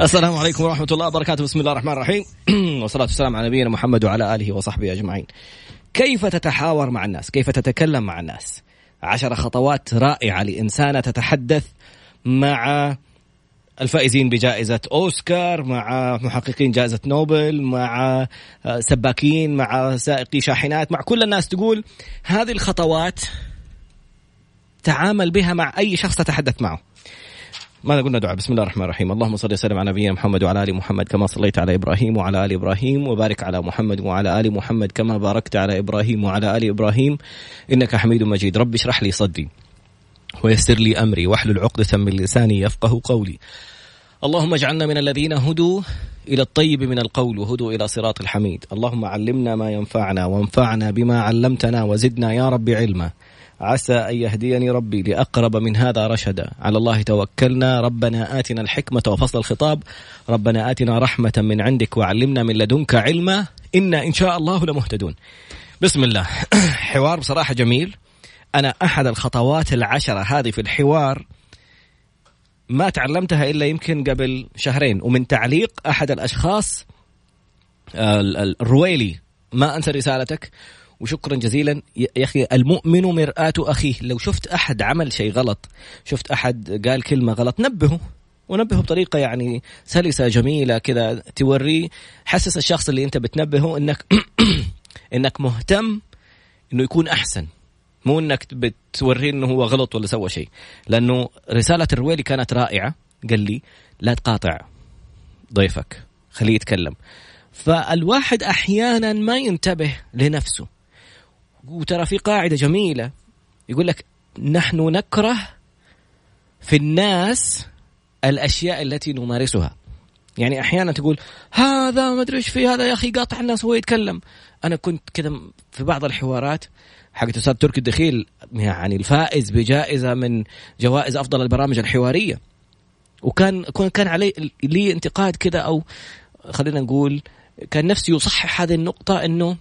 السلام عليكم ورحمة الله وبركاته. بسم الله الرحمن الرحيم. والصلاة والسلام على نبينا محمد وعلى آله وصحبه أجمعين. كيف تتحاور مع الناس؟ كيف تتكلم مع الناس؟ عشر خطوات رائعة لإنسانة تتحدث مع الفائزين بجائزة أوسكار مع محققين جائزة نوبل مع سباكين مع سائقي شاحنات مع كل الناس تقول هذه الخطوات تعامل بها مع أي شخص تتحدث معه. ماذا قلنا دعاء؟ بسم الله الرحمن الرحيم. اللهم صل وسلم على نبينا محمد وعلى آل محمد كما صليت على إبراهيم وعلى آل إبراهيم وبارك على محمد وعلى آل محمد كما باركت على إبراهيم وعلى آل إبراهيم. إنك حميد مجيد. رب اشرح لي صدري ويسر لي أمري. واحلل عقدة من لساني يفقه قولي. اللهم اجعلنا من الذين هدوا إلى الطيب من القول وهدوا إلى صراط الحميد. اللهم علمنا ما ينفعنا وانفعنا بما علمتنا وزدنا يا رب علما. عسى أن يهديني ربي لأقرب من هذا رشدا. على الله توكلنا. ربنا آتنا الحكمة وفصل الخطاب. ربنا آتنا رحمة من عندك وعلمنا من لدنك علما. إنا إن شاء الله لمهتدون. بسم الله. حوار بصراحة جميل. أنا أحد الخطوات العشرة هذه في الحوار ما تعلمتها إلا يمكن قبل شهرين. ومن تعليق أحد الأشخاص الرويلي. ما أنسى رسالتك. وشكرا جزيلا. يا أخي المؤمن مرآة أخيه. لو شفت أحد عمل شيء غلط شفت أحد قال كلمة غلط نبهه. ونبهه بطريقة يعني سلسة جميلة كذا توريه حسس الشخص اللي أنت بتنبهه إنك إنك مهتم إنه يكون أحسن. مو إنك بتوريه إنه هو غلط ولا سوى شيء. لأنه رسالة الرويلي كانت رائعة. قال لي لا تقاطع ضيفك. خليه يتكلم. فالواحد أحيانا ما ينتبه لنفسه. وترى في قاعدة جميلة. يقول لك نحن نكره في الناس الأشياء التي نمارسها. يعني أحيانا تقول هذا ما أدري إيش في هذا يا أخي قاطع الناس وهو يتكلم. أنا كنت كذا في بعض الحوارات حقت أستاذ تركي الدخيل يعني الفائز بجائزة من جوائز أفضل البرامج الحوارية. وكان كان علي لي انتقاد كذا أو خلينا نقول كان نفسي يصحح هذه النقطة إنه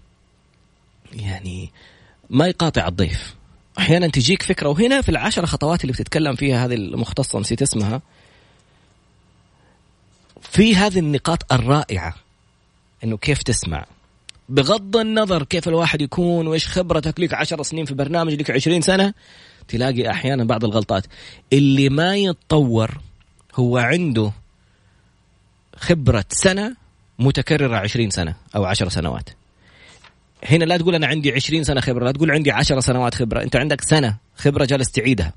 يعني ما يقاطع الضيف. أحيانا تجيك فكرة وهنا في العشر خطوات اللي بتتكلم فيها هذه المختصة نسيت اسمها. في هذه النقاط الرائعة إنه كيف تسمع. بغض النظر كيف الواحد يكون وإيش خبرتك لك عشر سنين في برنامج لك عشرين سنة تلاقي أحيانا بعض الغلطات. اللي ما يتطور هو عنده خبرة سنة متكررة عشرين سنة أو عشر سنوات. هنا لا تقول أنا عندي 20 سنة خبرة لا تقول عندي 10 سنوات خبرة أنت عندك سنة خبرة جالس تعيدها.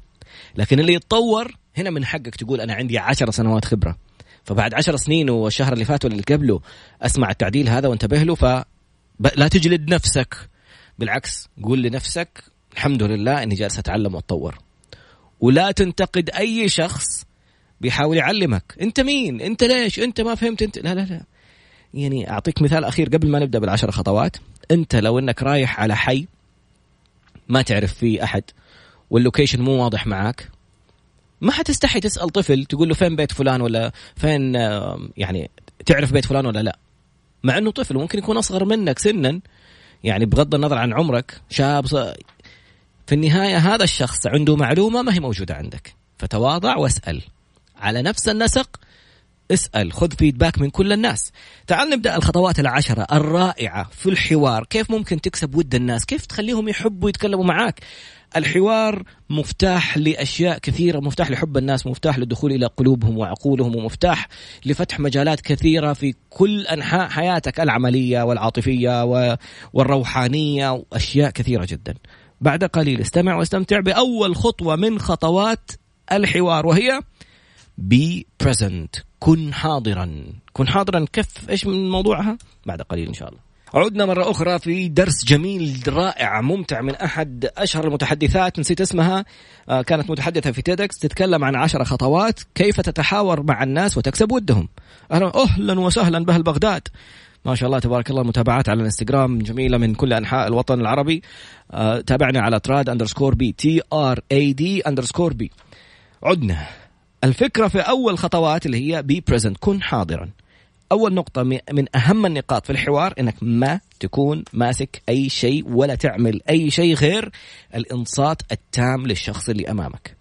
لكن اللي يتطور هنا من حقك تقول أنا عندي 10 سنوات خبرة. فبعد 10 سنين والشهر اللي فات واللي قبله أسمع التعديل هذا وانتبه له فلا تجلد نفسك. بالعكس قول لنفسك الحمد لله إني جالس أتعلم وأتطور. ولا تنتقد أي شخص بيحاول يعلمك. أنت مين؟ أنت ليش؟ أنت ما فهمت انت لا لا لا. يعني أعطيك مثال أخير قبل ما نبدأ بالعشر خطوات. أنت لو إنك رايح على حي ما تعرف فيه أحد واللوكيشن مو واضح معاك ما حتستحي تسأل طفل تقول له فين بيت فلان ولا فين يعني تعرف بيت فلان ولا لا؟ مع إنه طفل ممكن يكون أصغر منك سنا يعني بغض النظر عن عمرك شاب في النهاية هذا الشخص عنده معلومة ما هي موجودة عندك فتواضع واسأل. على نفس النسق اسأل خذ فيدباك من كل الناس. تعال نبدأ الخطوات العشرة الرائعة في الحوار. كيف ممكن تكسب ود الناس؟ كيف تخليهم يحبوا يتكلموا معاك؟ الحوار مفتاح لأشياء كثيرة مفتاح لحب الناس مفتاح للدخول إلى قلوبهم وعقولهم ومفتاح لفتح مجالات كثيرة في كل أنحاء حياتك العملية والعاطفية والروحانية وأشياء كثيرة جدا. بعد قليل استمع واستمتع بأول خطوة من خطوات الحوار وهي be present. كن حاضرا. كن حاضرا كيف إيش من موضوعها؟ بعد قليل إن شاء الله. عدنا مرة أخرى في درس جميل رائع ممتع من أحد أشهر المتحدثات نسيت اسمها. آه، كانت متحدثة في TEDx تتكلم عن عشر خطوات كيف تتحاور مع الناس وتكسب ودهم. أهلا أهلا وسهلا بأهل بغداد ما شاء الله تبارك الله متابعات على الإنستغرام جميلة من كل أنحاء الوطن العربي. آه، تابعنا على تراد underscore B T R A D underscore B عدنا. الفكرة في أول خطوات اللي هي be present كن حاضرا. أول نقطة من أهم النقاط في الحوار إنك ما تكون ماسك أي شيء ولا تعمل أي شيء غير الإنصات التام للشخص اللي أمامك.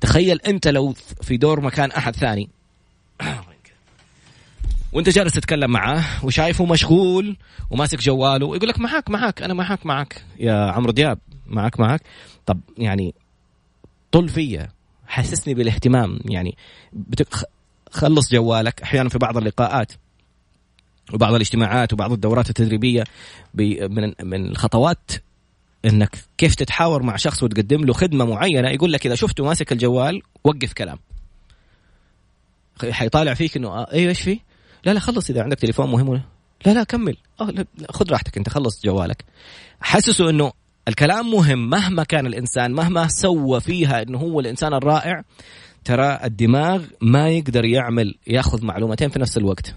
تخيل أنت لو في دور مكان أحد ثاني. وأنت جالس تتكلم معاه وشايفه مشغول وماسك جواله ويقول لك معاك معاك أنا معاك معاك. يا عمرو دياب معاك معاك. طب يعني طل فيا. حسسني بالاهتمام. يعني خلص جوالك. أحيانا في بعض اللقاءات وبعض الاجتماعات وبعض الدورات التدريبية من من الخطوات إنك كيف تتحاور مع شخص وتقدم له خدمة معينة. يقول لك إذا شفته ماسك الجوال وقف كلام. حيطالع فيك إنه أيوه إيش في؟ لا لا خلص. إذا عندك تليفون مهم. لا لا كمل. آه خذ راحتك. أنت خلص جوالك. حسسه إنه الكلام مهم. مهما كان الإنسان مهما سوى فيها إنه هو الإنسان الرائع ترى الدماغ ما يقدر يعمل يأخذ معلومتين في نفس الوقت.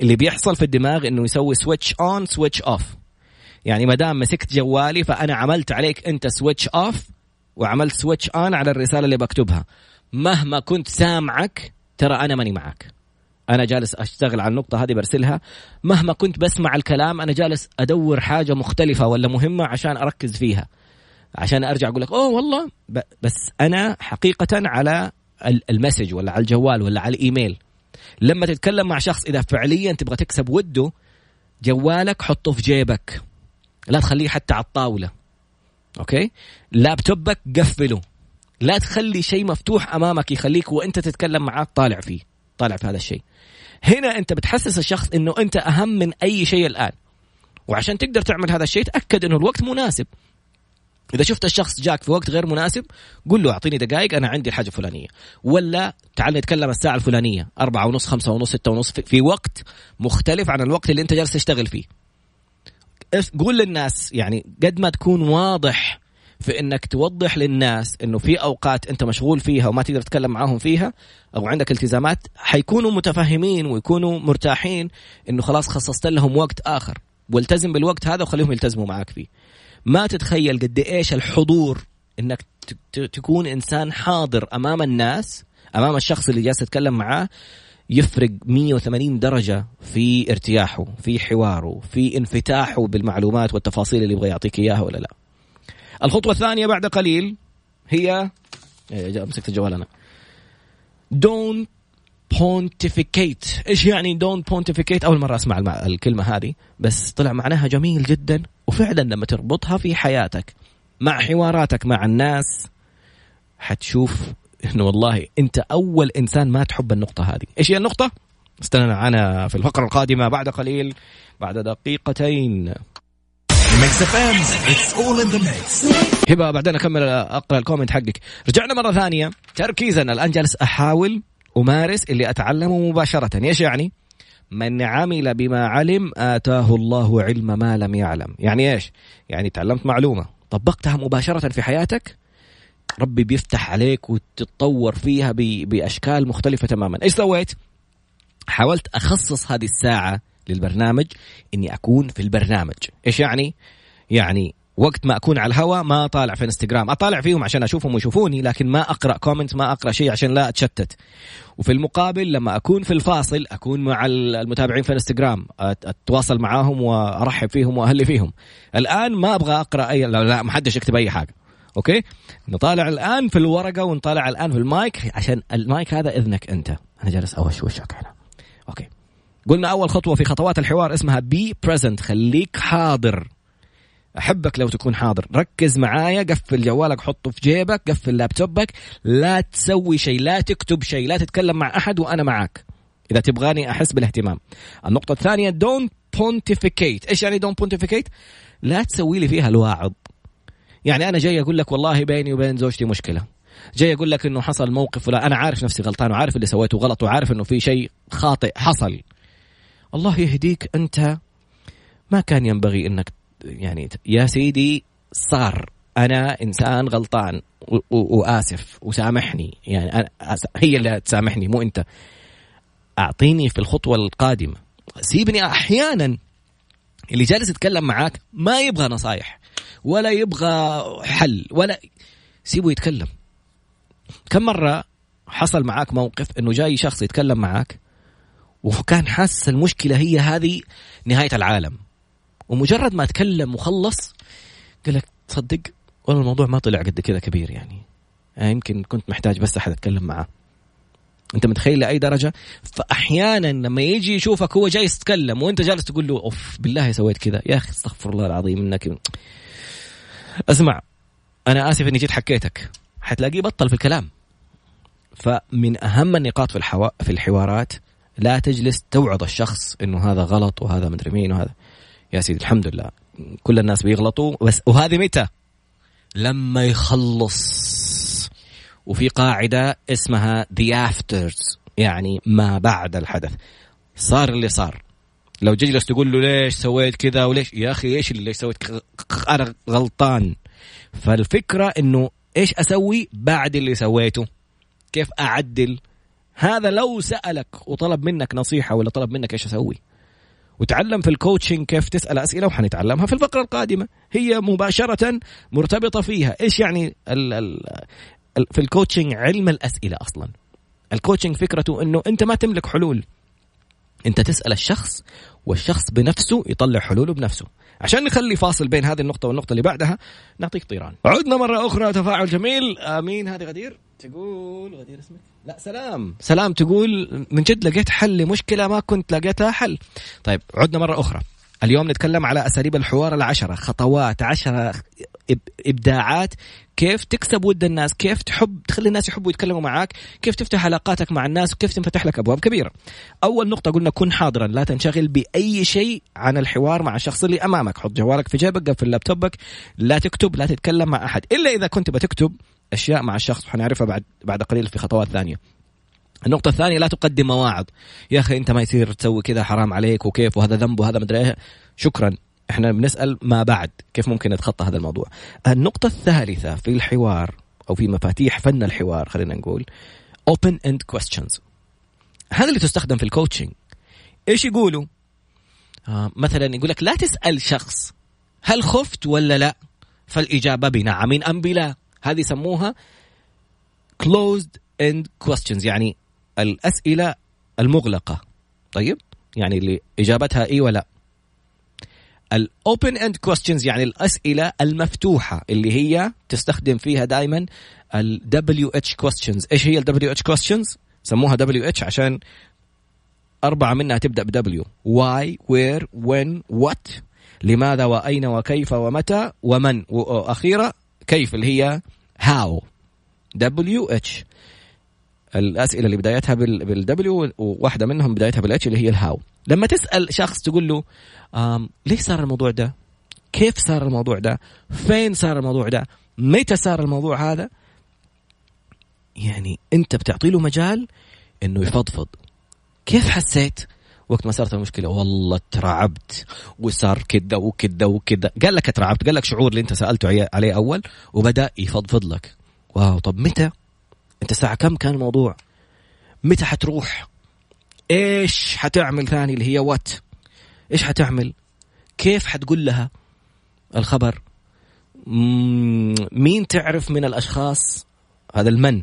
اللي بيحصل في الدماغ إنه يسوي switch on switch off يعني ما دام مسكت جوالي فأنا عملت عليك أنت switch off وعملت switch on على الرسالة اللي بكتبها. مهما كنت سامعك ترى أنا ماني معك. أنا جالس أشتغل على النقطة هذه برسلها. مهما كنت بسمع الكلام أنا جالس أدور حاجة مختلفة ولا مهمة عشان أركز فيها. عشان أرجع أقول لك أوه والله. بس أنا حقيقة على ال message ولا على الجوال ولا على الإيميل. لما تتكلم مع شخص إذا فعليا تبغى تكسب وده جوالك حطه في جيبك. لا تخليه حتى على الطاولة. okay? laptop ك قفله. لا تخلي شيء مفتوح أمامك يخليك وأنت تتكلم معاه طالع فيه طالع في هذا الشيء. هنا أنت بتحسس الشخص إنه أنت أهم من أي شيء الآن. وعشان تقدر تعمل هذا الشيء تأكد إنه الوقت مناسب. إذا شفت الشخص جاك في وقت غير مناسب قل له أعطيني دقائق أنا عندي الحاجة الفلانية. ولا تعال نتكلم الساعة الفلانية أربعة ونص خمسة ونص ستة ونص في وقت مختلف عن الوقت اللي أنت جالس تشتغل فيه. قول للناس يعني قد ما تكون واضح في إنك توضح للناس إنه في أوقات أنت مشغول فيها وما تقدر تتكلم معاهم فيها أو عندك التزامات حيكونوا متفاهمين ويكونوا مرتاحين إنه خلاص خصصت لهم وقت آخر. والتزم بالوقت هذا وخليهم يلتزموا معك فيه. ما تتخيل قد إيش الحضور إنك تكون إنسان حاضر أمام الناس أمام الشخص اللي جالس تتكلم معاه يفرق 180 درجة في ارتياحه في حواره في انفتاحه بالمعلومات والتفاصيل اللي يبغى يعطيك إياها ولا لا. الخطوة الثانية بعد قليل هي إيه، مسكت الجوال أنا. Don't pontificate. إيش يعني don't pontificate أول مرة أسمع الكلمة هذه بس طلع معناها جميل جدا وفعلا لما تربطها في حياتك مع حواراتك مع الناس حتشوف إنه والله أنت أول إنسان ما تحب النقطة هذه. إيش هي النقطة؟ استنى معنا في الفقرة القادمة بعد قليل بعد دقيقتين. هبة بعدين أكمل أقرأ الكومنت حقك. رجعنا مرة ثانية. تركيزنا الان جالس أحاول أمارس اللي أتعلمه مباشرة. إيش يعني؟ من عمل بما علم آتاه الله علم ما لم يعلم. يعني إيش؟ يعني تعلمت معلومة. طبقتها مباشرة في حياتك؟ ربي بيفتح عليك وتتطور فيها بأشكال مختلفة تماما. إيش سويت؟ حاولت أخصص هذه الساعة للبرنامج إني أكون في البرنامج. إيش يعني؟ يعني وقت ما أكون على الهواء ما أطالع في انستغرام أطالع فيهم عشان أشوفهم ويشوفوني لكن ما أقرأ comment ما أقرأ شيء عشان لا أتشتت. وفي المقابل لما أكون في الفاصل أكون مع المتابعين في انستغرام أتواصل معاهم وأرحب فيهم وأهلي فيهم. الآن ما أبغى أقرأ اي لا, لا ما حدش يكتب أي حاجة. okay? نطالع الآن في الورقة ونطالع الآن في المايك عشان المايك هذا إذنك أنت. أنا جالس اوش وشك هنا okay. قلنا أول خطوة في خطوات الحوار اسمها be present خليك حاضر. أحبك لو تكون حاضر. ركز معايا. قفل جوالك. حطه في جيبك. قفل لابتوبك. لا تسوي شيء. لا تكتب شيء. لا تتكلم مع أحد وأنا معك إذا تبغاني أحس بالاهتمام. النقطة الثانية don't pontificate إيش يعني don't pontificate لا تسوي لي فيها الواعظ. يعني أنا جاي أقول لك والله بيني وبين زوجتي مشكلة. جاي أقول لك إنه حصل موقف ولا أنا عارف نفسي غلطان وعارف اللي سويته غلط وعارف إنه في شيء خاطئ حصل. الله يهديك أنت. ما كان ينبغي إنك يعني يا سيدي صار. أنا إنسان غلطان وآسف وسامحني. يعني أنا هي اللي تسامحني مو أنت. أعطيني في الخطوة القادمة. سيبني أحيانا. اللي جالس يتكلم معاك ما يبغى نصايح ولا يبغى حل ولا سيبه يتكلم. كم مرة حصل معاك موقف إنه جاي شخص يتكلم معاك وكان حاسس المشكلة هي هذه نهاية العالم. ومجرد ما تكلم وخلص قال لك تصدق والله الموضوع ما طلع قد كذا كبير يعني. يعني يمكن كنت محتاج بس أحد اتكلم معاه. أنت متخيل لأي درجة؟ فأحيانا لما يجي يشوفك هو جاي يتكلم وأنت جالس تقول له أوف بالله سويت كذا. يا أخي استغفر الله العظيم انك أسمع أنا آسف إني جيت حكيتك. حتلاقيه بطل في الكلام. فمن أهم النقاط في الحوا... في الحوارات لا تجلس توعظ الشخص إنه هذا غلط وهذا مدري مين وهذا. يا سيدي الحمد لله. كل الناس بيغلطوا بس وهذه متى؟ لما يخلص. وفي قاعدة اسمها the afters يعني ما بعد الحدث. صار اللي صار. لو جلس تقول له ليش سويت كذا وليش؟ يا أخي إيش اللي ليش سويت؟ أنا غلطان. فالفكرة إنه إيش أسوي بعد اللي سويته؟ كيف أعدل هذا لو سألك وطلب منك نصيحة ولا طلب منك إيش أسوي؟ وتعلم في ال coaching كيف تسأل أسئلة وحنتعلمها في الفقرة القادمة. هي مباشرة مرتبطة فيها. إيش يعني ال ال في ال coaching علم الأسئلة أصلا؟ ال coaching فكرته إنه أنت ما تملك حلول. أنت تسأل الشخص والشخص بنفسه يطلع حلوله بنفسه. عشان نخلي فاصل بين هذه النقطة والنقطة اللي بعدها نعطيك طيران. عدنا مرة أخرى تفاعل جميل. آمين. هذه غدير. تقول غدير اسمك؟ لا سلام. سلام. تقول من جد لقيت حل لمشكلة ما كنت لقيتها حل. طيب عدنا مرة أخرى. اليوم نتكلم على أساليب الحوار العشرة. خطوات عشرة إبداعات. كيف تكسب ود الناس؟ كيف تحب تخلي الناس يحبوا يتكلموا معاك؟ كيف تفتح علاقاتك مع الناس؟ وكيف تنفتح لك أبواب كبيرة؟ أول نقطة قلنا كن حاضرا لا تنشغل بأي شيء عن الحوار مع الشخص اللي أمامك. حط جوالك في جيبك قفل لابتوبك لا تكتب لا تتكلم مع أحد. إلا إذا كنت بتكتب أشياء مع الشخص وحنعرفها بعد بعد قليل في خطوات ثانية. النقطة الثانية لا تقدم مواعظ. يا أخي أنت ما يصير تسوي كذا حرام عليك وكيف وهذا ذنب وهذا مدري إيه. شكرا. إحنا بنسأل ما بعد كيف ممكن نتخطى هذا الموضوع؟ النقطة الثالثة في الحوار أو في مفاتيح فن الحوار خلينا نقول open end questions. هذا اللي تستخدم في ال coaching إيش يقولوا؟ آه مثلا يقول لك لا تسأل شخص هل خفت ولا لا فالإجابة بنعم أم بلا. هذه يسموها closed end questions يعني الأسئلة المغلقة. طيب؟ يعني اللي إجابتها إي ولا. ال open end questions يعني الأسئلة المفتوحة اللي هي تستخدم فيها دائما ال WH questions. إيش هي ال WH questions سموها WH عشان أربعة منها تبدأ ب W. Why where when what? لماذا وأين وكيف ومتى ومن؟ وأخيرا كيف اللي هي how. WH الأسئلة اللي بدايتها بالدبليو وواحدة منهم بدايتها بالاتش اللي هي الهاو لما تسأل شخص تقول له ليش صار الموضوع ده؟ كيف صار الموضوع ده؟ فين صار الموضوع ده؟ متى صار الموضوع هذا؟ يعني أنت بتعطي له مجال إنه يفضفض. كيف حسيت؟ وقت ما صارت المشكلة والله ترعبت وصار كذا وكذا وكذا قال لك ترعبت قال لك شعور اللي أنت سألته عليه أول وبدأ يفضفض لك. واو طب متى؟ أنت الساعة كم كان الموضوع؟ متى حتروح؟ إيش حتعمل ثاني اللي هي وات إيش حتعمل؟ كيف حتقول لها الخبر؟ مين تعرف من الأشخاص؟ هذا المن.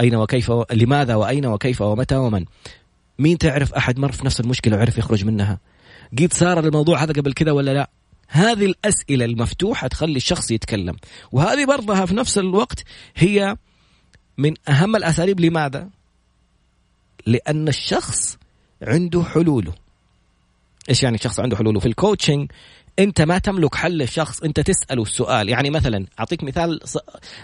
أين وكيف و... لماذا وأين وكيف ومتى ومن؟ مين تعرف أحد مر في نفس المشكلة وعرف يخرج منها؟ قد صار الموضوع هذا قبل كذا ولا لا؟ هذه الأسئلة المفتوحة تخلي الشخص يتكلم. وهذه برضها في نفس الوقت هي من أهم الأساليب. لماذا؟ لأن الشخص عنده حلوله. إيش يعني شخص عنده حلوله؟ في ال coaching أنت ما تملك حل الشخص أنت تسأله السؤال. يعني مثلا أعطيك مثال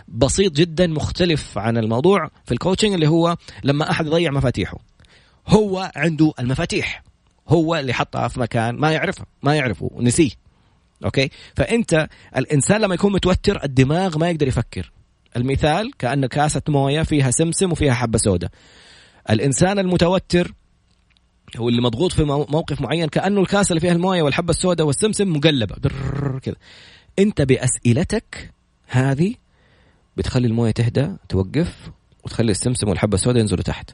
بسيط جدا مختلف عن الموضوع في ال coaching اللي هو لما أحد يضيع مفاتيحه. هو عنده المفاتيح. هو اللي حطها في مكان ما يعرفها ما يعرفه نسيه. أوكي؟ فأنت الإنسان لما يكون متوتر الدماغ ما يقدر يفكر. المثال كأن كاسة موية فيها سمسم وفيها حبة سوداء. الإنسان المتوتر هو اللي مضغوط في موقف معين كأنه الكاسة اللي فيها الموية والحبة السوداء والسمسم مقلبة. كذا. أنت بأسئلتك هذه بتخلي الموية تهدى توقف وتخلي السمسم والحبة السوداء ينزلوا تحت.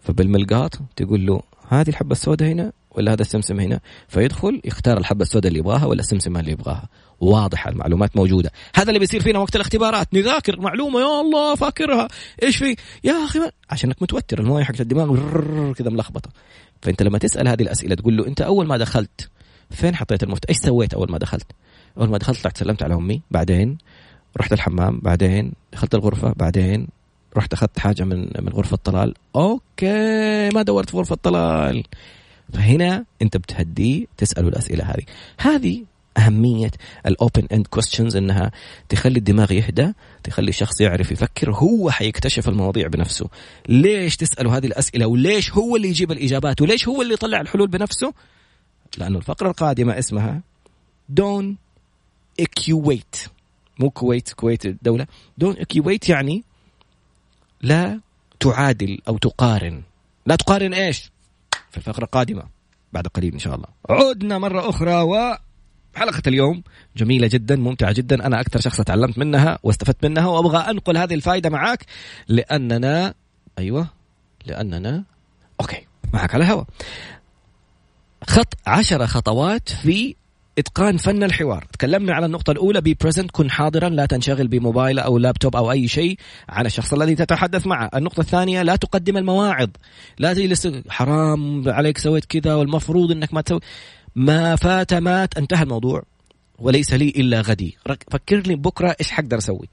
فبالملقاط تقول له هذه الحبة السوداء هنا ولا هذا السمسم هنا؟ فيدخل يختار الحبة السوداء اللي يبغاها ولا السمسم اللي يبغاها. واضحة المعلومات موجودة. هذا اللي بيصير فينا وقت الاختبارات. نذاكر معلومة يا الله فاكرها. إيش في؟ يا أخي ما... عشانك متوتر الموية حقت الدماغ كذا ملخبطة. فأنت لما تسأل هذه الأسئلة تقول له أنت أول ما دخلت فين حطيت المفتاح إيش سويت أول ما دخلت؟ أول ما دخلت طلعت سلمت على أمي بعدين رحت الحمام بعدين دخلت الغرفة بعدين رحت أخذت حاجة من من غرفة طلال. أوكي ما دورت في غرفة طلال. فهنا أنت بتهديه تسأله الأسئلة هذه. هذه أهمية ال open end questions إنها تخلي الدماغ يهدى تخلي الشخص يعرف يفكر هو حيكتشف المواضيع بنفسه. ليش تسأله هذه الأسئلة؟ وليش هو اللي يجيب الإجابات؟ وليش هو اللي يطلع الحلول بنفسه؟ لأنه الفقرة القادمة اسمها don't equate مو كويت كويت الدولة. don't equate يعني لا تعادل أو تقارن. لا تقارن إيش؟ في الفقرة القادمة بعد قليل إن شاء الله. عدنا مرة أخرى و حلقة اليوم جميلة جدا ممتعة جدا. أنا أكثر شخص تعلمت منها واستفدت منها وأبغى أنقل هذه الفائدة معاك لأننا أيوة لأننا أوكي معك على الهواء. خط عشرة خطوات في إتقان فن الحوار. تكلمنا على النقطة الأولى be present كن حاضرا لا تنشغل بموبايل أو لابتوب أو أي شيء على الشخص الذي تتحدث معه. النقطة الثانية لا تقدم المواعظ. لا تجلس حرام عليك سويت كذا والمفروض أنك ما تسوي. ما فات مات انتهى الموضوع. وليس لي إلا غدي. فكر لي بكرة إيش حقدر أسوي.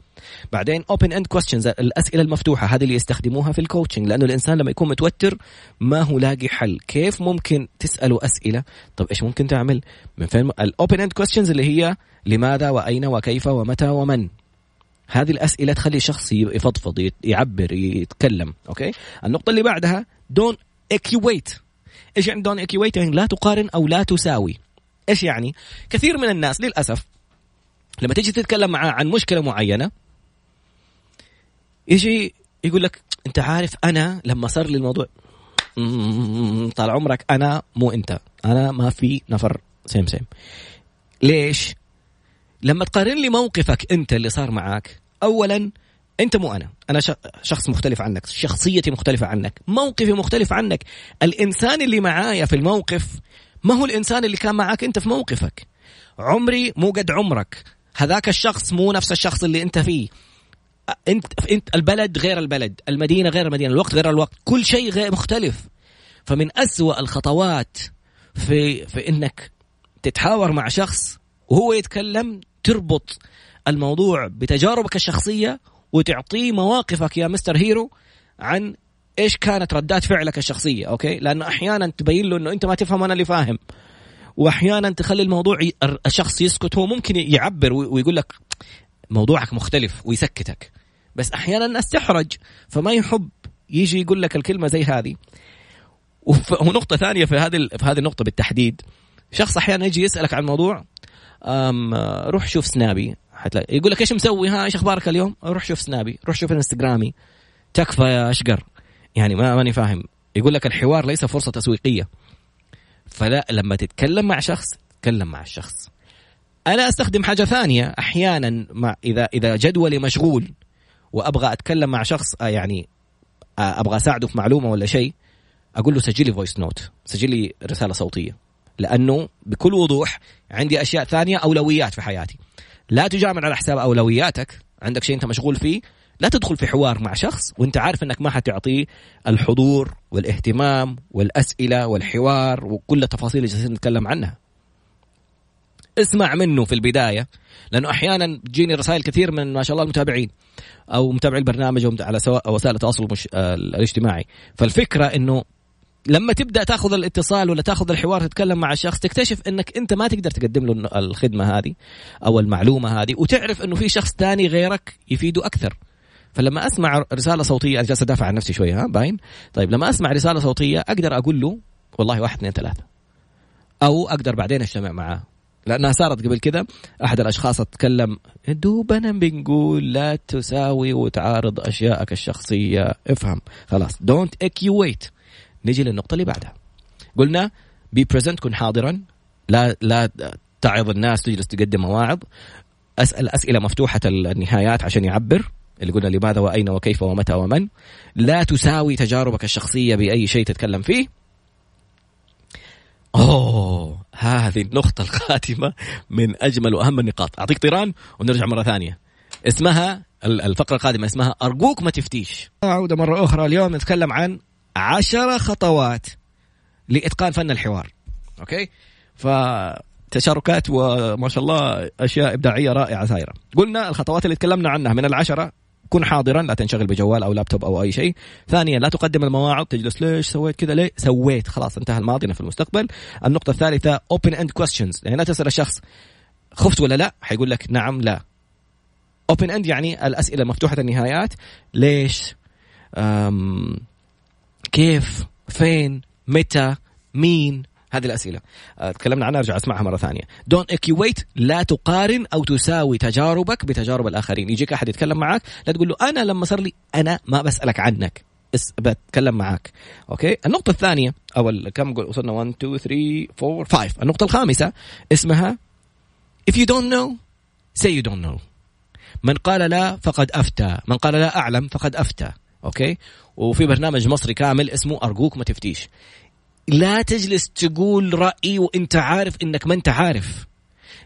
بعدين open end questions الأسئلة المفتوحة هذه اللي يستخدموها في ال coaching لأنه الإنسان لما يكون متوتر ما هو لاقي حل. كيف ممكن تساله أسئلة؟ طب إيش ممكن تعمل؟ من فين ال open end questions اللي هي لماذا وأين وكيف ومتى ومن. هذه الأسئلة تخلي الشخص يفضفض يعبر يتكلم أوكي؟ النقطة اللي بعدها don't equate إيش يعني don't equate يعني لا تقارن أو لا تساوي. إيش يعني؟ كثير من الناس للأسف لما تيجي تتكلم معاه عن مشكلة معينة يجي يقول لك أنت عارف أنا لما صار لي الموضوع طال عمرك أنا مو أنت. أنا ما في نفر. سيم سيم ليش؟ لما تقارن لي موقفك أنت اللي صار معاك اولا أنت مو أنا. أنا شخص مختلف عنك. شخصيتي مختلفة عنك. موقفي مختلف عنك. الإنسان اللي معايا في الموقف ما هو الإنسان اللي كان معاك أنت في موقفك. عمري مو قد عمرك. هذاك الشخص مو نفس الشخص اللي أنت فيه. انت أنت البلد غير البلد. المدينة غير المدينة. الوقت غير الوقت. كل شيء غير مختلف. فمن أسوأ الخطوات في في إنك تتحاور مع شخص وهو يتكلم تربط الموضوع بتجاربك الشخصية وتعطيه مواقفك يا mister hero عن إيش كانت ردات فعلك الشخصية أوكي؟ لأنه أحيانا تبين له إنه أنت ما تفهم أنا اللي فاهم. وأحيانا تخلي الموضوع الشخص يسكت هو ممكن يعبر ويقول لك موضوعك مختلف ويسكتك. بس أحيانا الناس تحرج فما يحب يجي يقول لك الكلمة زي هذه. ونقطة ثانية في هذه في هذه النقطة بالتحديد شخص أحيانا يجي يسألك عن موضوع روح شوف سنابي. حتلاقي يقول لك إيش مسوي؟ ها إيش أخبارك اليوم؟ روح شوف سنابي روح شوف إنستغرامي. تكفى يا أشقر. يعني ما ماني فاهم. يقول لك الحوار ليس فرصة تسويقية. فلا لما تتكلم مع شخص تكلم مع الشخص. أنا أستخدم حاجة ثانية. أحيانا مع اذا إذا جدولي مشغول وأبغى أتكلم مع شخص آه، يعني آه، أبغى أساعده في معلومة ولا شيء أقول له سجل لي voice note سجل لي رسالة صوتية. لأنه بكل وضوح عندي أشياء ثانية أولويات في حياتي. لا تجامل على حساب أولوياتك عندك شيء أنت مشغول فيه لا تدخل في حوار مع شخص وأنت عارف إنك ما حتعطيه الحضور والاهتمام والأسئلة والحوار وكل التفاصيل اللي جالسين نتكلم عنها. اسمع منه في البداية لأنه أحيانا تجيني رسائل كثير من ما شاء الله المتابعين أو متابعي البرنامج على وسائل التواصل الاجتماعي، فالفكرة إنه لما تبدأ تاخذ الاتصال ولا تاخذ الحوار تتكلم مع الشخص تكتشف إنك أنت ما تقدر تقدم له الخدمة هذه أو المعلومة هذه وتعرف إنه في شخص ثاني غيرك يفيده أكثر. فلما أسمع رسالة صوتية أنا جالس أدافع عن نفسي شوية ها باين؟ طيب لما أسمع رسالة صوتية أقدر أقول له والله واحد اثنين ثلاثة. أو أقدر بعدين أجتمع معاه. لأنها صارت قبل كذا أحد الأشخاص أتكلم دوبنا بنقول لا تساوي وتعارض اشيائك الشخصية. افهم. خلاص. don't equate نجي للنقطة اللي بعدها. قلنا be present كن حاضرا لا لا تعظ الناس تجلس تقدم مواعظ. أسأل أسئلة مفتوحة النهايات عشان يعبر اللي قلنا لماذا وأين وكيف ومتى ومن. لا تساوي تجاربك الشخصية بأي شيء تتكلم فيه. أوه هذه النقطة القادمه من أجمل وأهم النقاط. أعطيك طيران ونرجع مرة ثانية. اسمها الفقرة القادمة اسمها أرجوك ما تفتيش. عوده مرة أخرى اليوم نتكلم عن عشرة خطوات لإتقان فن الحوار. أوكي؟ فتشاركات وما شاء الله أشياء إبداعية رائعة سايرة قلنا الخطوات اللي تكلمنا عنها من العشرة كن حاضرا لا تنشغل بجوال أو لابتوب أو أي شيء. ثانيا لا تقدم المواعظ تجلس ليش سويت كذا؟ ليه؟ سويت خلاص انتهى الماضي في المستقبل. النقطة الثالثة open end questions. يعني لا تسأل الشخص خفت ولا لا حيقول لك نعم لا. open end يعني الأسئلة مفتوحة النهايات. ليش؟ كيف فين متى مين؟ هذه الأسئلة. آه، تكلمنا عنها أرجع أسمعها مرة ثانية. don't equate لا تقارن أو تساوي تجاربك بتجارب الآخرين. يجيك أحد يتكلم معك لا تقول له أنا لما صار لي أنا ما بسألك عنك. بتكلم معك okay؟ النقطة الثانية أو كم وصلنا 1 2 3 4 5 النقطة الخامسة اسمها if you don't know say you don't know. من قال لا فقد أفتى. من قال لا أعلم فقد أفتى. okay؟ وفي برنامج مصري كامل اسمه أرجوك ما تفتيش. لا تجلس تقول رأي وإنت عارف إنك ما إنت عارف.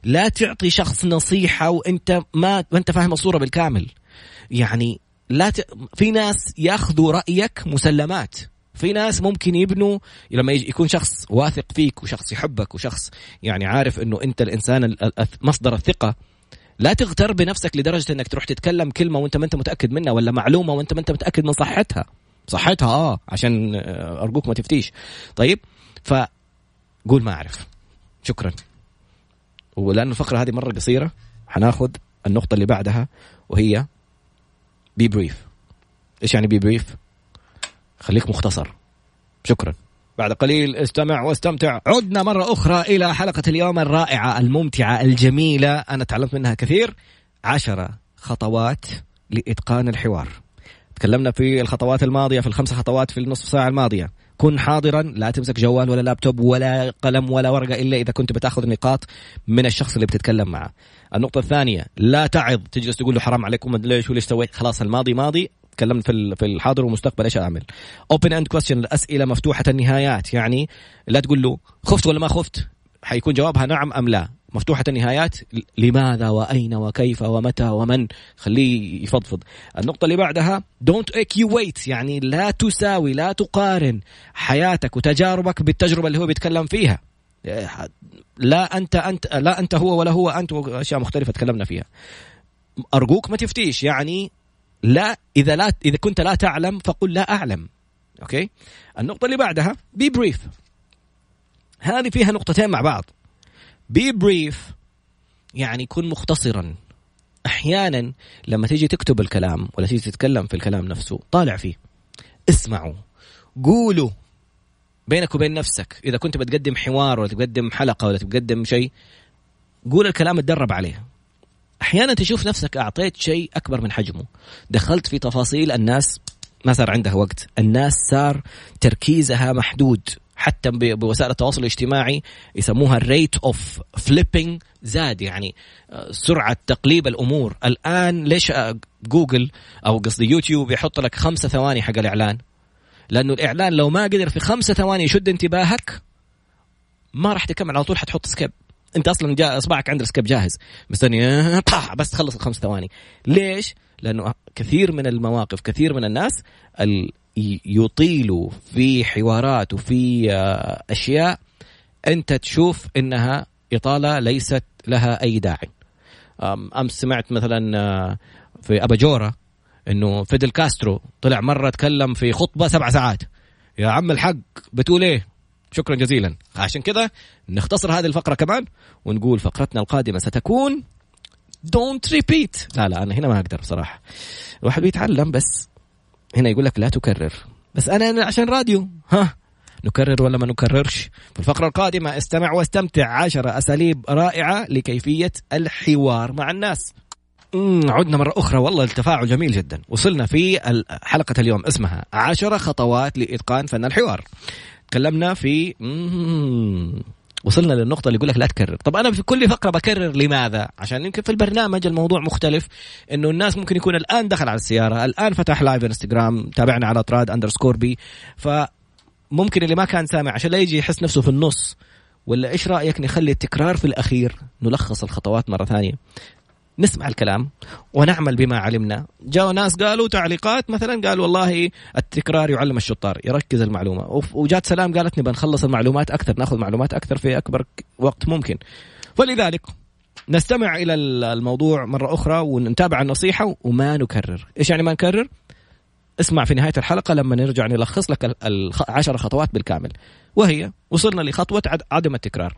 لا تعطي شخص نصيحة وإنت ما ما إنت فاهم الصورة بالكامل. يعني لا ت... في ناس ياخذوا رأيك مسلمات. في ناس ممكن يبنوا لما يكون شخص واثق فيك وشخص يحبك وشخص يعني عارف إنه إنت الإنسان مصدر الثقة. لا تغتر بنفسك لدرجة إنك تروح تتكلم كلمة وإنت ما إنت متأكد منها ولا معلومة وإنت ما إنت متأكد من صحتها. صحتها آه عشان آه، أرجوك ما تفتيش. طيب فقول ما أعرف. شكرا. ولأن الفقرة هذه مرة قصيرة حناخذ النقطة اللي بعدها وهي be brief إيش يعني be brief؟ خليك مختصر. شكرا. بعد قليل استمع واستمتع. عدنا مرة أخرى إلى حلقة اليوم الرائعة الممتعة الجميلة. أنا تعلمت منها كثير. عشرة خطوات لإتقان الحوار. تكلمنا في الخطوات الماضية في الخمس خطوات في النصف ساعة الماضية. كن حاضرا لا تمسك جوال ولا لابتوب ولا قلم ولا ورقة إلا إذا كنت بتأخذ نقاط من الشخص اللي بتتكلم معه. النقطة الثانية لا تعظ. تجلس تقول له حرام عليكم ليش وليش سويت. خلاص الماضي ماضي. تكلمت في في الحاضر والمستقبل إيش أعمل. open end question الأسئلة مفتوحة النهايات. يعني لا تقول له خفت ولا ما خفت؟ حيكون جوابها نعم أم لا. مفتوحة النهايات. لماذا وأين وكيف ومتى ومن؟ خليه يفضفض. النقطة اللي بعدها don't equate يعني لا تساوي لا تقارن حياتك وتجاربك بالتجربة اللي هو بيتكلم فيها. لا أنت أنت لا أنت هو ولا هو أنت أشياء مختلفة تكلمنا فيها. أرجوك ما تفتيش. يعني لا إذا لا إذا كنت لا تعلم فقل لا أعلم. okay؟ النقطة اللي بعدها be brief هذه فيها نقطتين مع بعض. بي بريف يعني كن مختصرا. أحيانا لما تيجي تكتب الكلام ولا تيجي تتكلم في الكلام نفسه طالع فيه. اسمعوا. قولوا بينك وبين نفسك. إذا كنت بتقدم حوار ولا تقدم حلقة ولا تقدم شيء قول الكلام اتدرب عليه. أحيانا تشوف نفسك أعطيت شيء أكبر من حجمه. دخلت في تفاصيل الناس ما صار عندها وقت. الناس صار تركيزها محدود. حتى بوسائل التواصل الاجتماعي يسموها ال rate of flipping زاد يعني آه، سرعة تقليب الأمور. الآن ليش آه، جوجل أو قصدي يوتيوب يحط لك خمسة ثواني حق الإعلان؟ لأنه الإعلان لو ما قدر في خمسة ثواني يشد انتباهك ما راح تكمل. على طول حتحط skip. أنت أصلا جاء أصبعك عند ال skip جاهز. مستني. بس تخلص الخمس ثواني. ليش؟ لأنه كثير من المواقف كثير من الناس يطيلوا في حوارات وفي آه، أشياء أنت تشوف إنها إطالة ليست لها أي داعي. أمس سمعت مثلا آه، في أباجورة إنه فيدل كاسترو طلع مرة تكلم في خطبة سبع ساعات. يا عم الحق بتقول إيه؟ شكرا جزيلا. عشان كذا نختصر هذه الفقرة كمان ونقول فقرتنا القادمة ستكون don't repeat لا لا أنا هنا ما أقدر بصراحة. الواحد بيتعلم بس هنا يقول لك لا تكرر. بس أنا عشان راديو. ها؟ نكرر ولا ما نكررش؟ في الفقرة القادمة استمع واستمتع. عشرة أساليب رائعة لكيفية الحوار مع الناس. عدنا مرة أخرى. والله التفاعل جميل جدا. وصلنا في حلقة اليوم. اسمها عشرة خطوات لإتقان فن الحوار. تكلمنا في وصلنا للنقطة اللي يقول لك لا تكرر، طب أنا في كل فقرة بكرر لماذا؟ عشان يمكن في البرنامج الموضوع مختلف إنه الناس ممكن يكون الآن دخل على السيارة، الآن فتح live انستغرام، تابعنا على طراد underscore B، فممكن اللي ما كان سامع عشان لا يجي يحس نفسه في النص ولا إيش رأيك نخلي التكرار في الأخير؟ نلخص الخطوات مرة ثانية. نسمع الكلام ونعمل بما علمنا. جاءوا ناس قالوا تعليقات مثلا قال والله التكرار يعلم الشطار يركز المعلومة. وجات سلام قالت نبغى نخلص المعلومات أكثر نأخذ معلومات أكثر في أكبر وقت ممكن. فلذلك نستمع إلى الموضوع مرة أخرى ونتابع النصيحة وما نكرر. إيش يعني ما نكرر؟ اسمع في نهاية الحلقة لما نرجع نلخص لك العشر خطوات بالكامل. وهي وصلنا لخطوة عدم التكرار.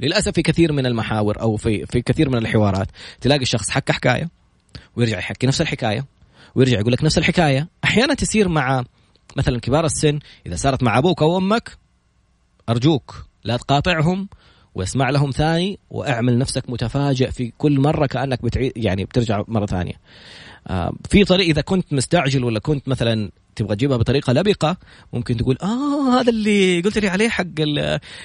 للأسف في كثير من المحاور أو في في كثير من الحوارات تلاقي الشخص حكى حكاية ويرجع يحكي نفس الحكاية ويرجع يقول لك نفس الحكاية أحيانا تصير مع مثلا كبار السن إذا صارت مع أبوك أو أمك أرجوك لا تقاطعهم واسمع لهم ثاني وأعمل نفسك متفاجئ في كل مرة كأنك بتعيد يعني بترجع مرة ثانية. آه في طريق إذا كنت مستعجل ولا كنت مثلا تبغى تجيبها بطريقة لبقة ممكن تقول آه هذا اللي قلت لي عليه حق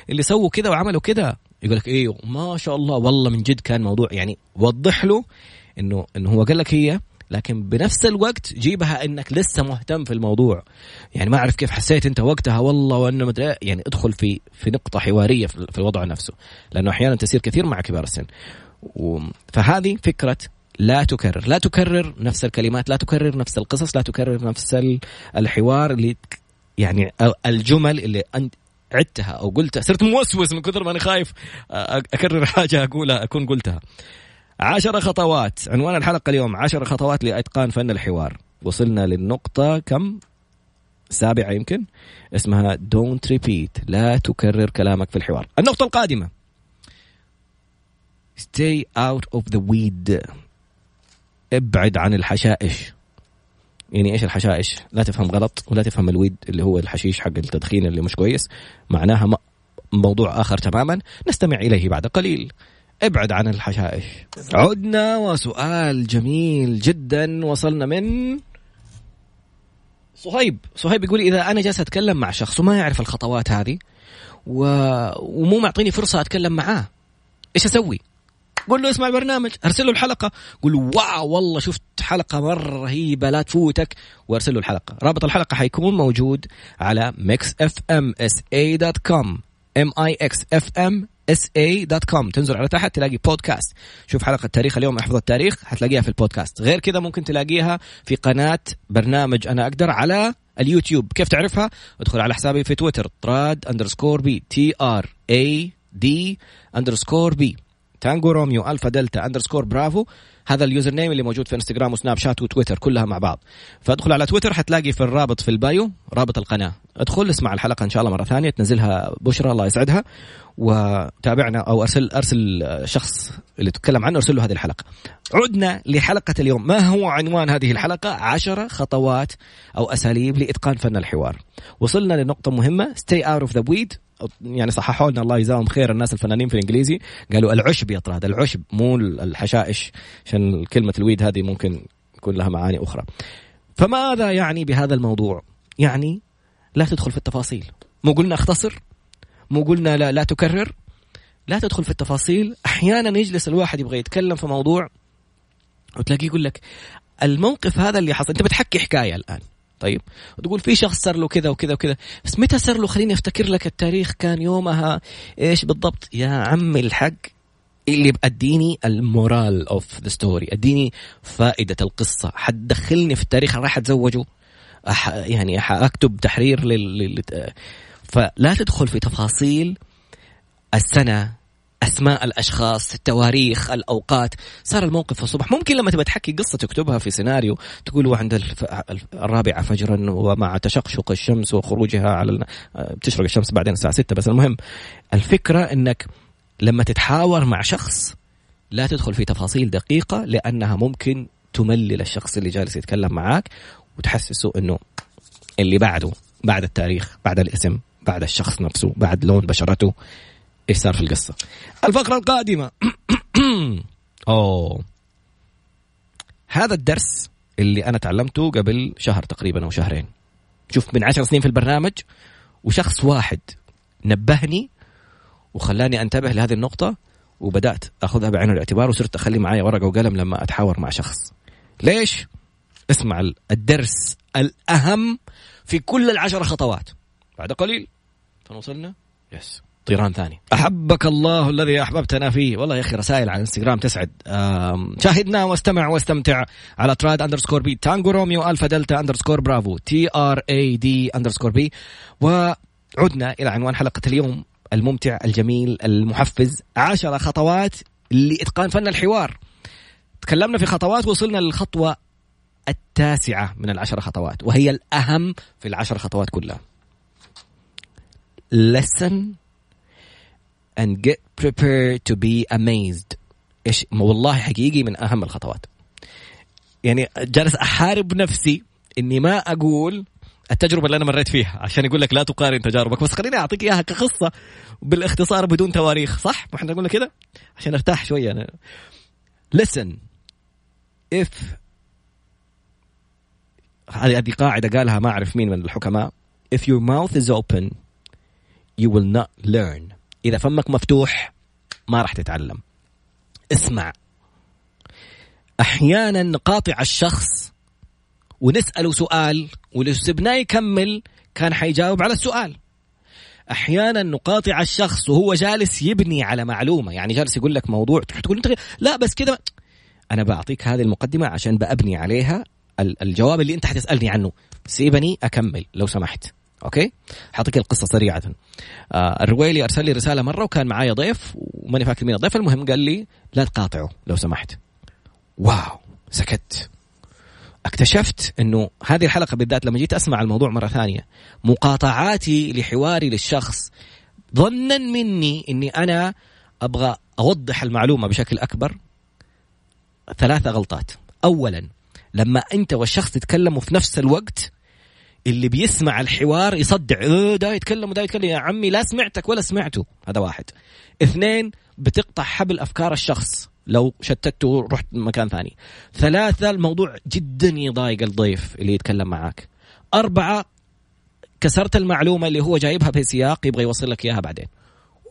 اللي سووا كذا وعملوا كذا يقول لك أيوه ما شاء الله والله من جد كان موضوع يعني وضح له إنه إنه هو قال لك هي لكن بنفس الوقت جيبها إنك لسه مهتم في الموضوع. يعني ما أعرف كيف حسيت أنت وقتها والله وأنه مدري يعني ادخل في في نقطة حوارية في الوضع نفسه لأنه أحيانا تصير كثير مع كبار السن. فهذه فكرة لا تكرر لا تكرر نفس الكلمات لا تكرر نفس القصص لا تكرر نفس الحوار اللي يعني الجمل اللي عدتها أو قلتها. صرت موسوس من كثر ما أنا خايف. أكرر حاجة أقولها أكون قلتها. عشر خطوات. عنوان الحلقة اليوم. عشر خطوات لإتقان فن الحوار. وصلنا للنقطة كم؟ سابعة يمكن. اسمها don't repeat. لا تكرر كلامك في الحوار. النقطة القادمة. Stay out of the weed. ابعد عن الحشائش. يعني إيش الحشائش؟ لا تفهم غلط ولا تفهم الويد اللي هو الحشيش حق التدخين اللي مش كويس. معناها موضوع آخر تماما. نستمع إليه بعد قليل. ابعد عن الحشائش. عدنا وسؤال جميل جدا. وصلنا من صهيب. صهيب يقول إذا أنا جالس أتكلم مع شخص وما يعرف الخطوات هذه و... ومو معطيني فرصة أتكلم معاه إيش أسوي؟ قول له اسمع البرنامج أرسل له الحلقة. قول له wow والله شفت حلقة مره رهيبه لا تفوتك. وأرسل له الحلقة. رابط الحلقة حيكون موجود على Mix FM SA dot com M I X F M sa.com تنزل على تحت تلاقي بودكاست شوف حلقة تاريخ اليوم أحفظ التاريخ حتلاقيها في البودكاست. غير كذا ممكن تلاقيها في قناة برنامج أنا أقدر على اليوتيوب. كيف تعرفها؟ ادخل على حسابي في تويتر طراد underscore B T R A D underscore B Tango Romeo Alpha Delta underscore Bravo هذا ال username اللي موجود في انستغرام وسناب شات وتويتر كلها مع بعض فادخل على تويتر حتلاقي في الرابط في ال bio رابط القناة ادخل اسمع الحلقة إن شاء الله مرة ثانية تنزلها بشرى الله يسعدها وتابعنا أو ارسل أرسل شخص اللي تتكلم عنه أرسل له هذه الحلقة. عدنا لحلقة اليوم، ما هو عنوان هذه الحلقة؟ عشرة خطوات أو أساليب لإتقان فن الحوار. وصلنا لنقطة مهمة stay out of the weed يعني صححوا لنا الله يجزاهم خير الناس الفنانين في الإنجليزي. قالوا العشب يا طراد العشب مو الحشائش عشان كلمة الويد هذه ممكن يكون لها معاني أخرى. فماذا يعني بهذا الموضوع؟ يعني لا تدخل في التفاصيل. مو قلنا اختصر مو قلنا لا, لا تكرر لا تدخل في التفاصيل. أحيانا يجلس الواحد يبغى يتكلم في موضوع وتلاقيه يقول لك الموقف هذا اللي حصل. أنت بتحكي حكاية الآن. طيب. وتقول في شخص صار له كذا وكذا وكذا. بس متى صار له؟ خليني أفتكر لك التاريخ. كان يومها إيش بالضبط؟ يا عمي الحق اللي اديني ال moral of the story أديني فائدة القصة. حتدخلني في التاريخ راح أتزوجه. أح يعني أكتب تحرير لل... لل... فلا تدخل في تفاصيل السنة أسماء الأشخاص التواريخ الأوقات. صار الموقف الصبح ممكن لما تبغى تحكي قصة تكتبها في سيناريو تقول عند الرابعة فجرا ومع تشقشق الشمس وخروجها على بتشرق الشمس بعدين الساعة 6 بس المهم. الفكرة إنك لما تتحاور مع شخص لا تدخل في تفاصيل دقيقة لأنها ممكن تملل الشخص اللي جالس يتكلم معاك وتحسسه إنه اللي بعده بعد التاريخ بعد الاسم بعد الشخص نفسه بعد لون بشرته. إيش صار في القصة؟ الفقرة القادمة. أوه. هذا الدرس اللي أنا تعلمته قبل شهر تقريبا أو شهرين. شوف من عشر سنين في البرنامج وشخص واحد نبهني وخلاني أنتبه لهذه النقطة وبدأت أخذها بعين الاعتبار وصرت أخلي معايا ورقة وقلم لما أتحاور مع شخص. ليش؟ اسمع الدرس الأهم في كل العشر خطوات. بعد قليل فين وصلنا؟ yes. طيران ثاني. أحبك الله الذي أحببتنا فيه. والله يا أخي رسائل على الانستغرام تسعد. شاهدنا واستمع واستمتع على طراد underscore B Tango Romeo Alpha Delta underscore Bravo. T R A D underscore B وعدنا إلى عنوان حلقة اليوم الممتع الجميل المحفز. عشر خطوات لإتقان فن الحوار. تكلمنا في خطوات وصلنا للخطوة التاسعة من العشر خطوات وهي الأهم في العشر خطوات كلها. Listen and get prepared to be amazed. إيش؟ والله حقيقي من أهم الخطوات. يعني جالس أحارب نفسي إني ما أقول التجربة اللي أنا مريت فيها عشان يقول لك لا تقارن تجاربك. بس خليني أعطيك إياها كقصة بالاختصار بدون تواريخ صح؟ ما إحنا قلنا كده؟ عشان أرتاح شوية. أنا listen. If هذه قاعدة قالها ما أعرف مين من الحكماء. If your mouth is open you will not learn. إذا فمك مفتوح ما راح تتعلم. اسمع. أحيانا نقاطع الشخص ونسأله سؤال ولو سبناه يكمل كان حيجاوب على السؤال. أحيانا نقاطع الشخص وهو جالس يبني على معلومة يعني جالس يقول لك موضوع تروح تقول انت لا بس كذا أنا بعطيك هذه المقدمة عشان بأبني عليها الجواب اللي أنت حتسألني عنه. سيبني أكمل لو سمحت. أوكي؟ حاعطيك القصة سريعه آه الرويلي أرسل لي رسالة مرة وكان معايا ضيف وماني فاكر مين الضيف المهم قال لي لا تقاطعه لو سمحت. واو سكت. اكتشفت إنه هذه الحلقة بالذات لما جيت أسمع الموضوع مرة ثانية مقاطعاتي لحواري للشخص ظنا مني إني أنا أبغى أوضح المعلومة بشكل أكبر. ثلاثة غلطات. اولا لما أنت والشخص تتكلموا في نفس الوقت اللي بيسمع الحوار يصدع. ده يتكلم وده يتكلم. يا عمي لا سمعتك ولا سمعته. هذا واحد. اثنين بتقطع حبل أفكار الشخص لو شتته ورحت مكان ثاني. ثلاثة الموضوع جدا يضايق الضيف اللي يتكلم معاك. أربعة كسرت المعلومة اللي هو جايبها في سياق يبغى يوصل لك إياها بعدين.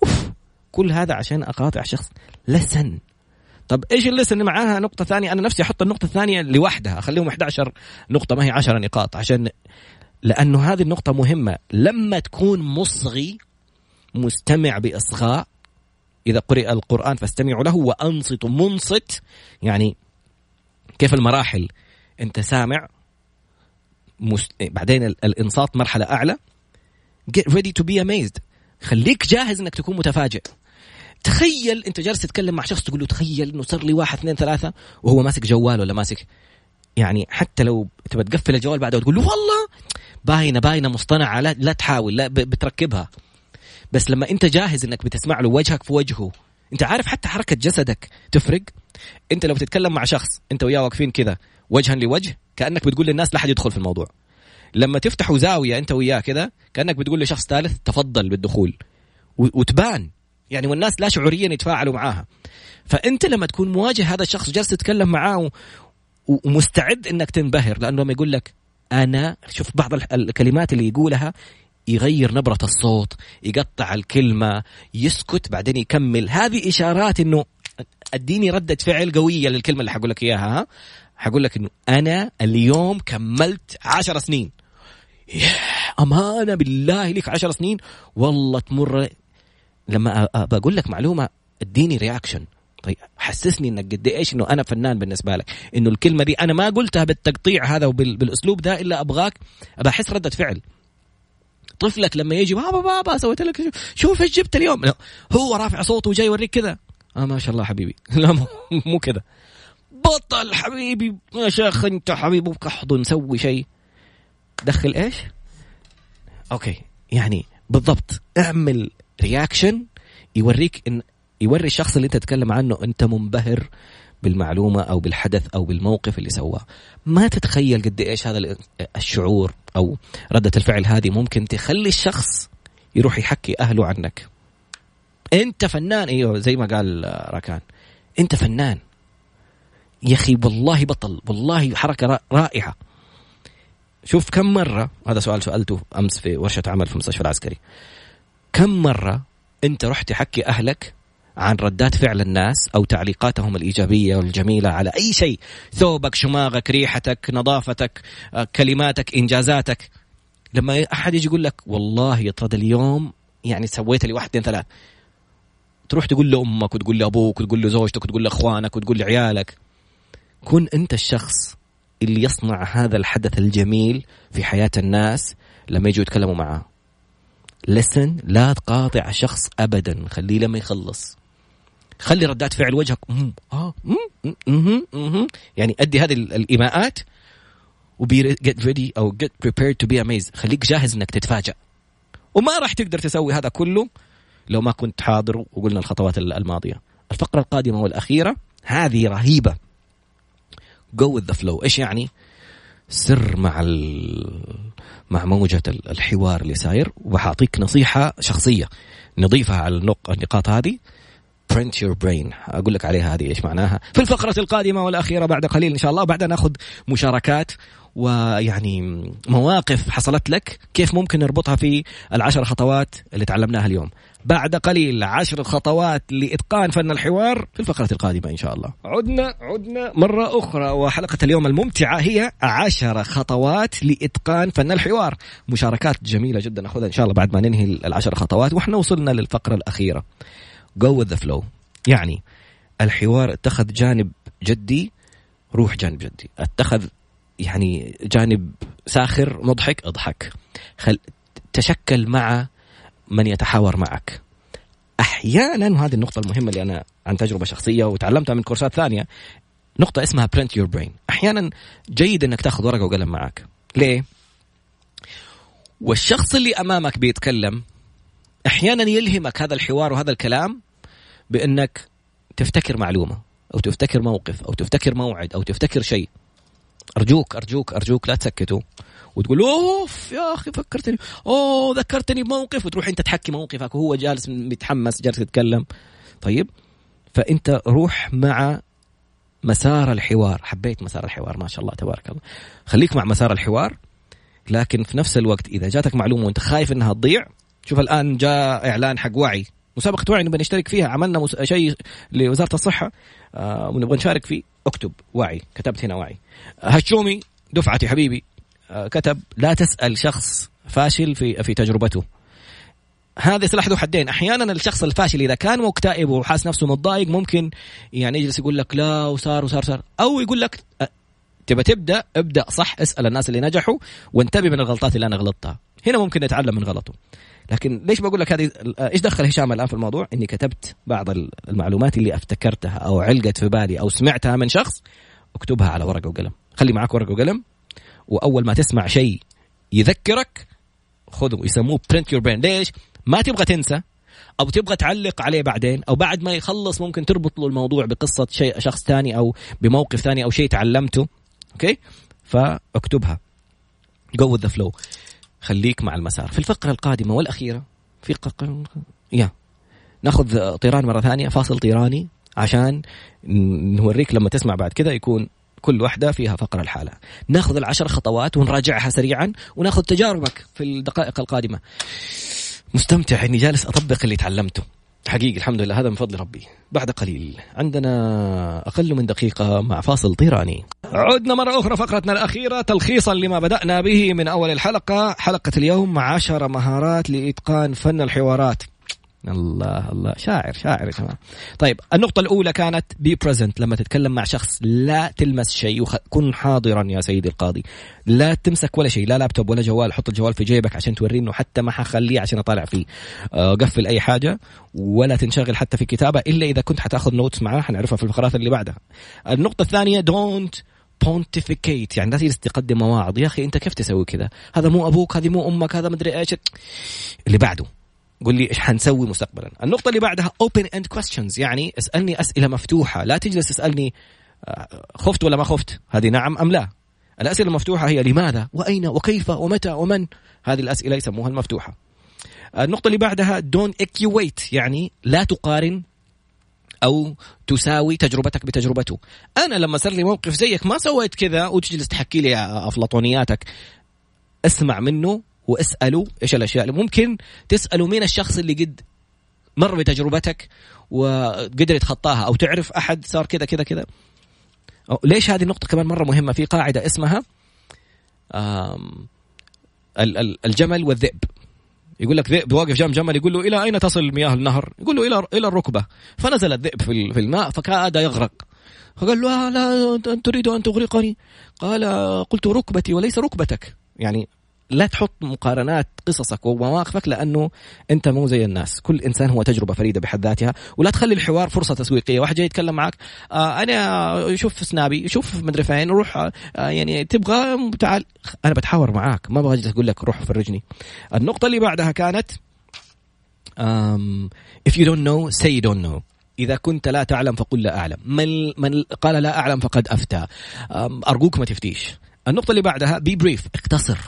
أوف كل هذا عشان أقاطع شخص. لسن. طب إيش اللسن؟ اللي معاها نقطة ثانية. أنا نفسي أحط النقطة الثانية لوحدها. أخليهم 11 نقطة ما هي 10 نقاط عشان لأنه هذه النقطة مهمة. لما تكون مصغي مستمع بإصغاء إذا قرئ القرآن فاستمعوا له وأنصتوا. منصت يعني كيف المراحل؟ أنت سامع مست... بعدين الإنصات مرحلة أعلى. Get ready to be amazed. خليك جاهز إنك تكون متفاجئ. تخيل أنت جالس تتكلم مع شخص تقول له تخيل إنه صار لي واحد اثنين ثلاثة وهو ماسك جوال ولا ماسك يعني حتى لو تبى تقفل الجوال بعده وتقول له والله باينة باينة مصطنعة لا, لا تحاول لا بتركبها. بس لما انت جاهز انك بتسمع له وجهك في وجهه انت عارف حتى حركة جسدك تفرق؟ انت لو بتتكلم مع شخص انت وياه واقفين كذا وجها لوجه كأنك بتقول للناس لا حد يدخل في الموضوع. لما تفتحوا زاوية انت وياه كذا كأنك بتقول لشخص ثالث تفضل بالدخول. وتبان. يعني والناس لا شعوريا يتفاعلوا معاها. فانت لما تكون مواجه هذا الشخص جالس تتكلم معاه ومستعد انك تنبهر لأنه لما يقول لك أنا شوف بعض الكلمات اللي يقولها يغير نبرة الصوت يقطع الكلمة يسكت بعدين يكمل. هذه إشارات إنه أديني ردة فعل قوية للكلمة اللي حقول لك إياها ها؟ حقول لك إنه أنا اليوم كملت عشر سنين. أمانة بالله لك عشر سنين؟ والله تمر. لما بقول لك معلومة اديني reaction طيب حسسني إنك قد إيش إنه أنا فنان بالنسبة لك. إنه الكلمة دي أنا ما قلتها بالتقطيع هذا وبالاسلوب ده إلا أبغاك. ابى احس ردة فعل. طفلك لما يجي بابا بابا سويت لك شوف إيش جبت اليوم. هو رافع صوته وجاي يوريك كذا. آه ما شاء الله حبيبي. لا مو كذا. بطل حبيبي. يا شيخ أنت حبيبي احضن سوي شيء. دخل إيش؟ okay. يعني بالضبط. اعمل رياكشن يوريك إن يوري الشخص اللي انت تتكلم عنه انت منبهر بالمعلومة أو بالحدث أو بالموقف اللي سواه. ما تتخيل قد إيش هذا الشعور أو ردة الفعل هذه ممكن تخلي الشخص يروح يحكي اهله عنك. انت فنان أيوه زي ما قال راكان. انت فنان. يا أخي والله بطل والله حركة رائعة. شوف كم مرة هذا سؤال سألته أمس في ورشة عمل في المستشفى العسكري. كم مرة انت رحت تحكي أهلك عن ردات فعل الناس أو تعليقاتهم الإيجابية والجميلة على أي شيء. ثوبك شماغك ريحتك نظافتك آه، كلماتك إنجازاتك. لما أحد يجي يقول لك والله يا طرد اليوم يعني سويت لي واحد اثنين ثلاث. تروح تقول لأمك وتقول لأبوك وتقول لزوجتك وتقول لأخوانك وتقول لعيالك. كن أنت الشخص اللي يصنع هذا الحدث الجميل في حياة الناس لما يجوا يتكلموا معاه. listen لا تقاطع شخص ابدا خليه لما يخلص. خلي ردات فعل وجهك. مم. آه. مم. مم. مم. يعني أدي هذه الإيماءات و be get ready أو get prepared to be amazed خليك جاهز إنك تتفاجأ. وما راح تقدر تسوي هذا كله لو ما كنت حاضر وقلنا الخطوات الماضية. الفقرة القادمة والأخيرة هذه رهيبة. جو with the flow. إيش يعني؟ سر مع ال... مع موجة الحوار اللي ساير وبحاعطيك نصيحة شخصية. نضيفها على النقاط هذه. Print your brain. أقول لك عليها هذه إيش معناها. في الفقرة القادمة والأخيرة بعد قليل إن شاء الله وبعدها نأخذ مشاركات ويعني مواقف حصلت لك كيف ممكن نربطها في العشر خطوات اللي تعلمناها اليوم. بعد قليل عشر خطوات لإتقان فن الحوار في الفقرة القادمة إن شاء الله. عدنا عدنا مرة أخرى وحلقة اليوم الممتعة هي عشر خطوات لإتقان فن الحوار. مشاركات جميلة جدا نأخذها إن شاء الله بعد ما ننهي العشر خطوات وإحنا وصلنا للفقرة الأخيرة. With the flow. يعني الحوار اتخذ جانب جدي روح جانب جدي. اتخذ يعني جانب ساخر مضحك اضحك. خل تشكل مع من يتحاور معك. أحيانا وهذه النقطة المهمة اللي أنا عن تجربة شخصية وتعلمتها من كورسات ثانية نقطة اسمها print your brain أحيانا جيد إنك تاخذ ورقة وقلم معك. ليه؟ والشخص اللي أمامك بيتكلم أحيانا يلهمك هذا الحوار وهذا الكلام بأنك تفتكر معلومة أو تفتكر موقف أو تفتكر موعد أو تفتكر شيء. أرجوك أرجوك أرجوك لا تسكتوا. وتقول أوف يا أخي فكرتني. أوه ذكرتني بموقف. وتروح أنت تحكي موقفك وهو جالس متحمس جالس يتكلم. طيب فأنت روح مع مسار الحوار. حبيت مسار الحوار ما شاء الله تبارك الله. خليك مع مسار الحوار لكن في نفس الوقت إذا جاتك معلومة وأنت خايف إنها تضيع شوف الآن جاء إعلان حق وعي. مسابقة وعي نبغى نشترك فيها. عملنا مس... شيء لوزارة الصحة آه ونبغى نشارك فيه أكتب وعي كتبت هنا وعي. هشومي دفعتي حبيبي آه كتب لا تسأل شخص فاشل في في تجربته. هذا سلاح ذو حدين. أحيانا الشخص الفاشل إذا كان مكتئب وحاس نفسه متضايق ممكن يعني يجلس يقول لك لا وصار وصار صار أو يقول لك آه، تبى تبدأ ابدأ صح اسأل الناس اللي نجحوا وانتبه من الغلطات اللي أنا غلطتها. هنا ممكن نتعلم من غلطه. لكن ليش بقول لك هذه؟ إيش دخل هشام الآن في الموضوع؟ إني كتبت بعض المعلومات اللي أفتكرتها أو علقت في بالي أو سمعتها من شخص اكتبها على ورقة وقلم. خلي معك ورقة وقلم وأول ما تسمع شيء يذكرك خذه يسموه print your brain ليش؟ ما تبغى تنسى أو تبغى تعلق عليه بعدين أو بعد ما يخلص ممكن تربط له الموضوع بقصة شيء شخص ثاني أو بموقف ثاني أو شيء تعلمته. okay؟ فاكتبها. جو ذا فلو خليك مع المسار. في الفقرة القادمة والأخيرة في ق... يا. ناخذ طيران مرة ثانية فاصل طيراني عشان نوريك لما تسمع بعد كذا يكون كل واحدة فيها فقرة الحالة. ناخذ العشر خطوات ونراجعها سريعا وناخذ تجاربك في الدقائق القادمة. مستمتع إني جالس أطبق اللي تعلمته. حقيقي الحمد لله هذا من فضل ربي. بعد قليل عندنا أقل من دقيقة مع فاصل طيراني. عدنا مرة أخرى فقرتنا الأخيرة تلخيصا لما بدأنا به من أول الحلقة. حلقة اليوم عشر مهارات لإتقان فن الحوارات. الله الله. شاعر شاعر يا جماعة. طيب النقطة الأولى كانت be present لما تتكلم مع شخص لا تلمس شيء وكن حاضرا يا سيدي القاضي. لا تمسك ولا شيء لا لابتوب ولا جوال حط الجوال في جيبك عشان توريه انه حتى ما حخليه عشان أطالع فيه. آه، قفل أي حاجة ولا تنشغل حتى في كتابة إلا إذا كنت حتأخذ notes معاه حنعرفها في الفقرات اللي بعدها. النقطة الثانية don't pontificate يعني لا تجلس تقدم مواعظ. يا أخي أنت كيف تسوي كذا؟ هذا مو أبوك هذه مو أمك هذا مدري إيش. اللي بعده. قول لي إيش حنسوي مستقبلا. النقطة اللي بعدها open end questions يعني اسألني أسئلة مفتوحة. لا تجلس تسألني آه، خفت ولا ما خفت؟ هذه نعم أم لا؟ الأسئلة المفتوحة هي لماذا؟ وأين؟ وكيف؟ ومتى؟ ومن؟ هذه الأسئلة يسموها المفتوحة. النقطة اللي بعدها don't equate يعني لا تقارن أو تساوي تجربتك بتجربته. أنا لما صار لي موقف زيك ما سويت كذا وتجلس تحكي لي أفلاطونياتك. اسمع منه واسألوا إيش الأشياء اللي ممكن تسألوا مين الشخص اللي قد مر بتجربتك وقدر يتخطاها أو تعرف أحد صار كذا كذا كذا. ليش هذه النقطة كمان مرة مهمة في قاعدة اسمها الجمل والذئب. يقول لك ذئب واقف جنب جمل يقول له إلى أين تصل مياه النهر؟ يقول له إلى إلى الركبة. فنزل الذئب في الماء فكاد يغرق. فقال له لا تريد أن تغرقني؟ قال قلت ركبتي وليس ركبتك. يعني لا تحط مقارنات قصصك ومواقفك لأنه أنت مو زي الناس. كل إنسان هو تجربة فريدة بحد ذاتها. ولا تخلي الحوار فرصة تسويقية. واحد جاي يتكلم معك آه أنا شوف سنابي شوف مدري فين روح آه يعني تبغى تعال. أنا بتحاور معاك. ما أبغى أقول لك روح فرجني. النقطة اللي بعدها كانت um, if you don't know say you don't know. إذا كنت لا تعلم فقل لا أعلم. من, من قال لا أعلم فقد أفتى. أرجوك ما تفتيش. النقطة اللي بعدها be brief اختصر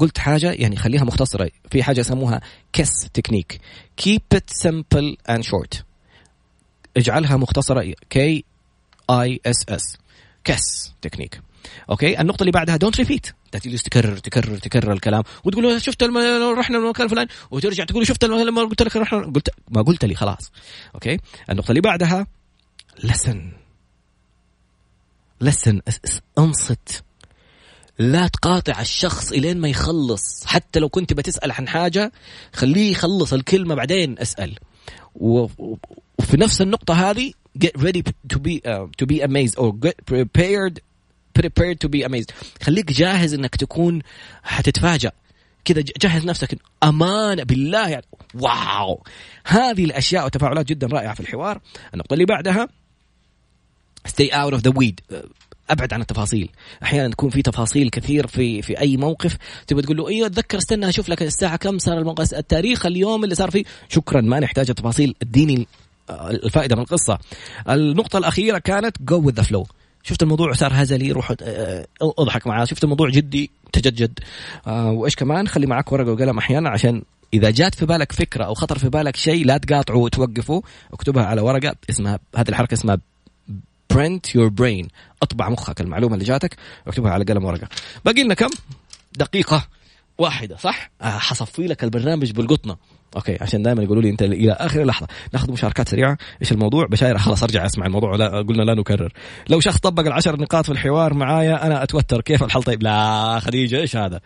قلت حاجة يعني خليها مختصرة. في حاجة يسموها KISS technique keep it simple and short. اجعلها مختصرة. K I S S KISS technique okay النقطة اللي بعدها don't repeat تجلس تكرر تكرر تكرر الكلام. وتقول شفت. رحنا المكان الفلاني. وترجع تقول شفت. لما قلت لك رحنا قلت ما قلت لي خلاص. أوكي النقطة اللي بعدها لسن لسن انصت. لا تقاطع الشخص إلين ما يخلص. حتى لو كنت بتسأل عن حاجة خليه يخلص الكلمة بعدين أسأل. وفي نفس النقطة هذه get ready to be uh, to be amazed or get prepared prepared to be amazed. خليك جاهز إنك تكون حتتفاجأ. كذا جهز نفسك. أمانة بالله. يعني wow! هذه الأشياء وتفاعلات جدا رائعة في الحوار. النقطة اللي بعدها stay out of the weed. أبعد عن التفاصيل. أحيانا تكون في تفاصيل كثير في في أي موقف تبغى تقول له إيوه أتذكر استنى أشوف لك الساعة كم صار الموقف التاريخ اليوم اللي صار فيه. شكرا ما نحتاج التفاصيل اديني الفائدة من القصة. النقطة الأخيرة كانت go with the flow شفت الموضوع صار هزلي روح آه، اضحك معاه. شفت الموضوع جدي تجدجد آه وإيش كمان؟ خلي معك ورقة وقلم أحيانا عشان إذا جات في بالك فكرة أو خطر في بالك شيء لا تقاطعه وتوقفه اكتبها على ورقة اسمها هذه الحركة اسمها print your brain. اطبع مخك. المعلومة اللي جاتك واكتبها على قلم ورقة. باقي لنا كم؟ دقيقة. واحدة صح؟ آه حصفي لك البرنامج بالقطنة. أوكي عشان دائما يقولوا لي أنت إلى آخر لحظه ناخذ مشاركات سريعة. إيش الموضوع؟ بشاير خلاص أرجع أسمع الموضوع. لا قلنا لا نكرر. لو شخص طبق العشر نقاط في الحوار معايا أنا أتوتر. كيف الحل؟ طيب لا خديجة إيش هذا؟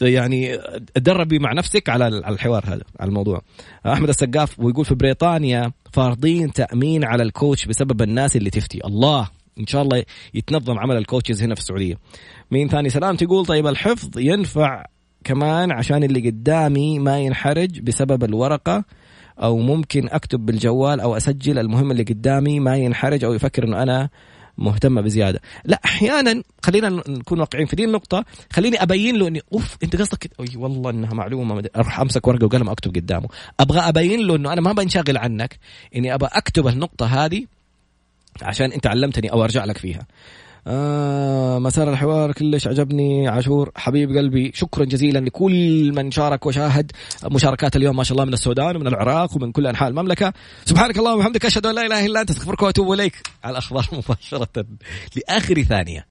يعني تدربي مع نفسك على الحوار هذا على الموضوع. أحمد السقاف ويقول في بريطانيا فارضين تأمين على الكوتش بسبب الناس اللي تفتي. الله إن شاء الله يتنظم عمل الكوتشز هنا في السعودية. مين ثاني؟ سلام تقول طيب الحفظ ينفع كمان عشان اللي قدامي ما ينحرج بسبب الورقة أو ممكن أكتب بالجوال أو أسجل المهم اللي قدامي ما ينحرج أو يفكر أنه أنا مهتمة بزيادة. لا أحيانا خلينا نكون واقعين في دي النقطة خليني أبين له أني أوف أنت قصدك أي والله أنها معلومة أروح أمسك ورقة وقلم أكتب قدامه. أبغى أبين له أنه أنا ما بنشغل عنك أني أبغى أكتب النقطة هذه عشان أنت علمتني أو أرجع لك فيها. آه مسار الحوار كلش عجبني. عاشور حبيب قلبي شكرا جزيلا لكل من شارك وشاهد مشاركات اليوم ما شاء الله من السودان ومن العراق ومن كل أنحاء المملكة. سبحانك اللهم وبحمدك أشهد أن لا إله إلا أنت أستغفرك وأتوب إليك. على الأخبار مباشرة لآخر ثانية.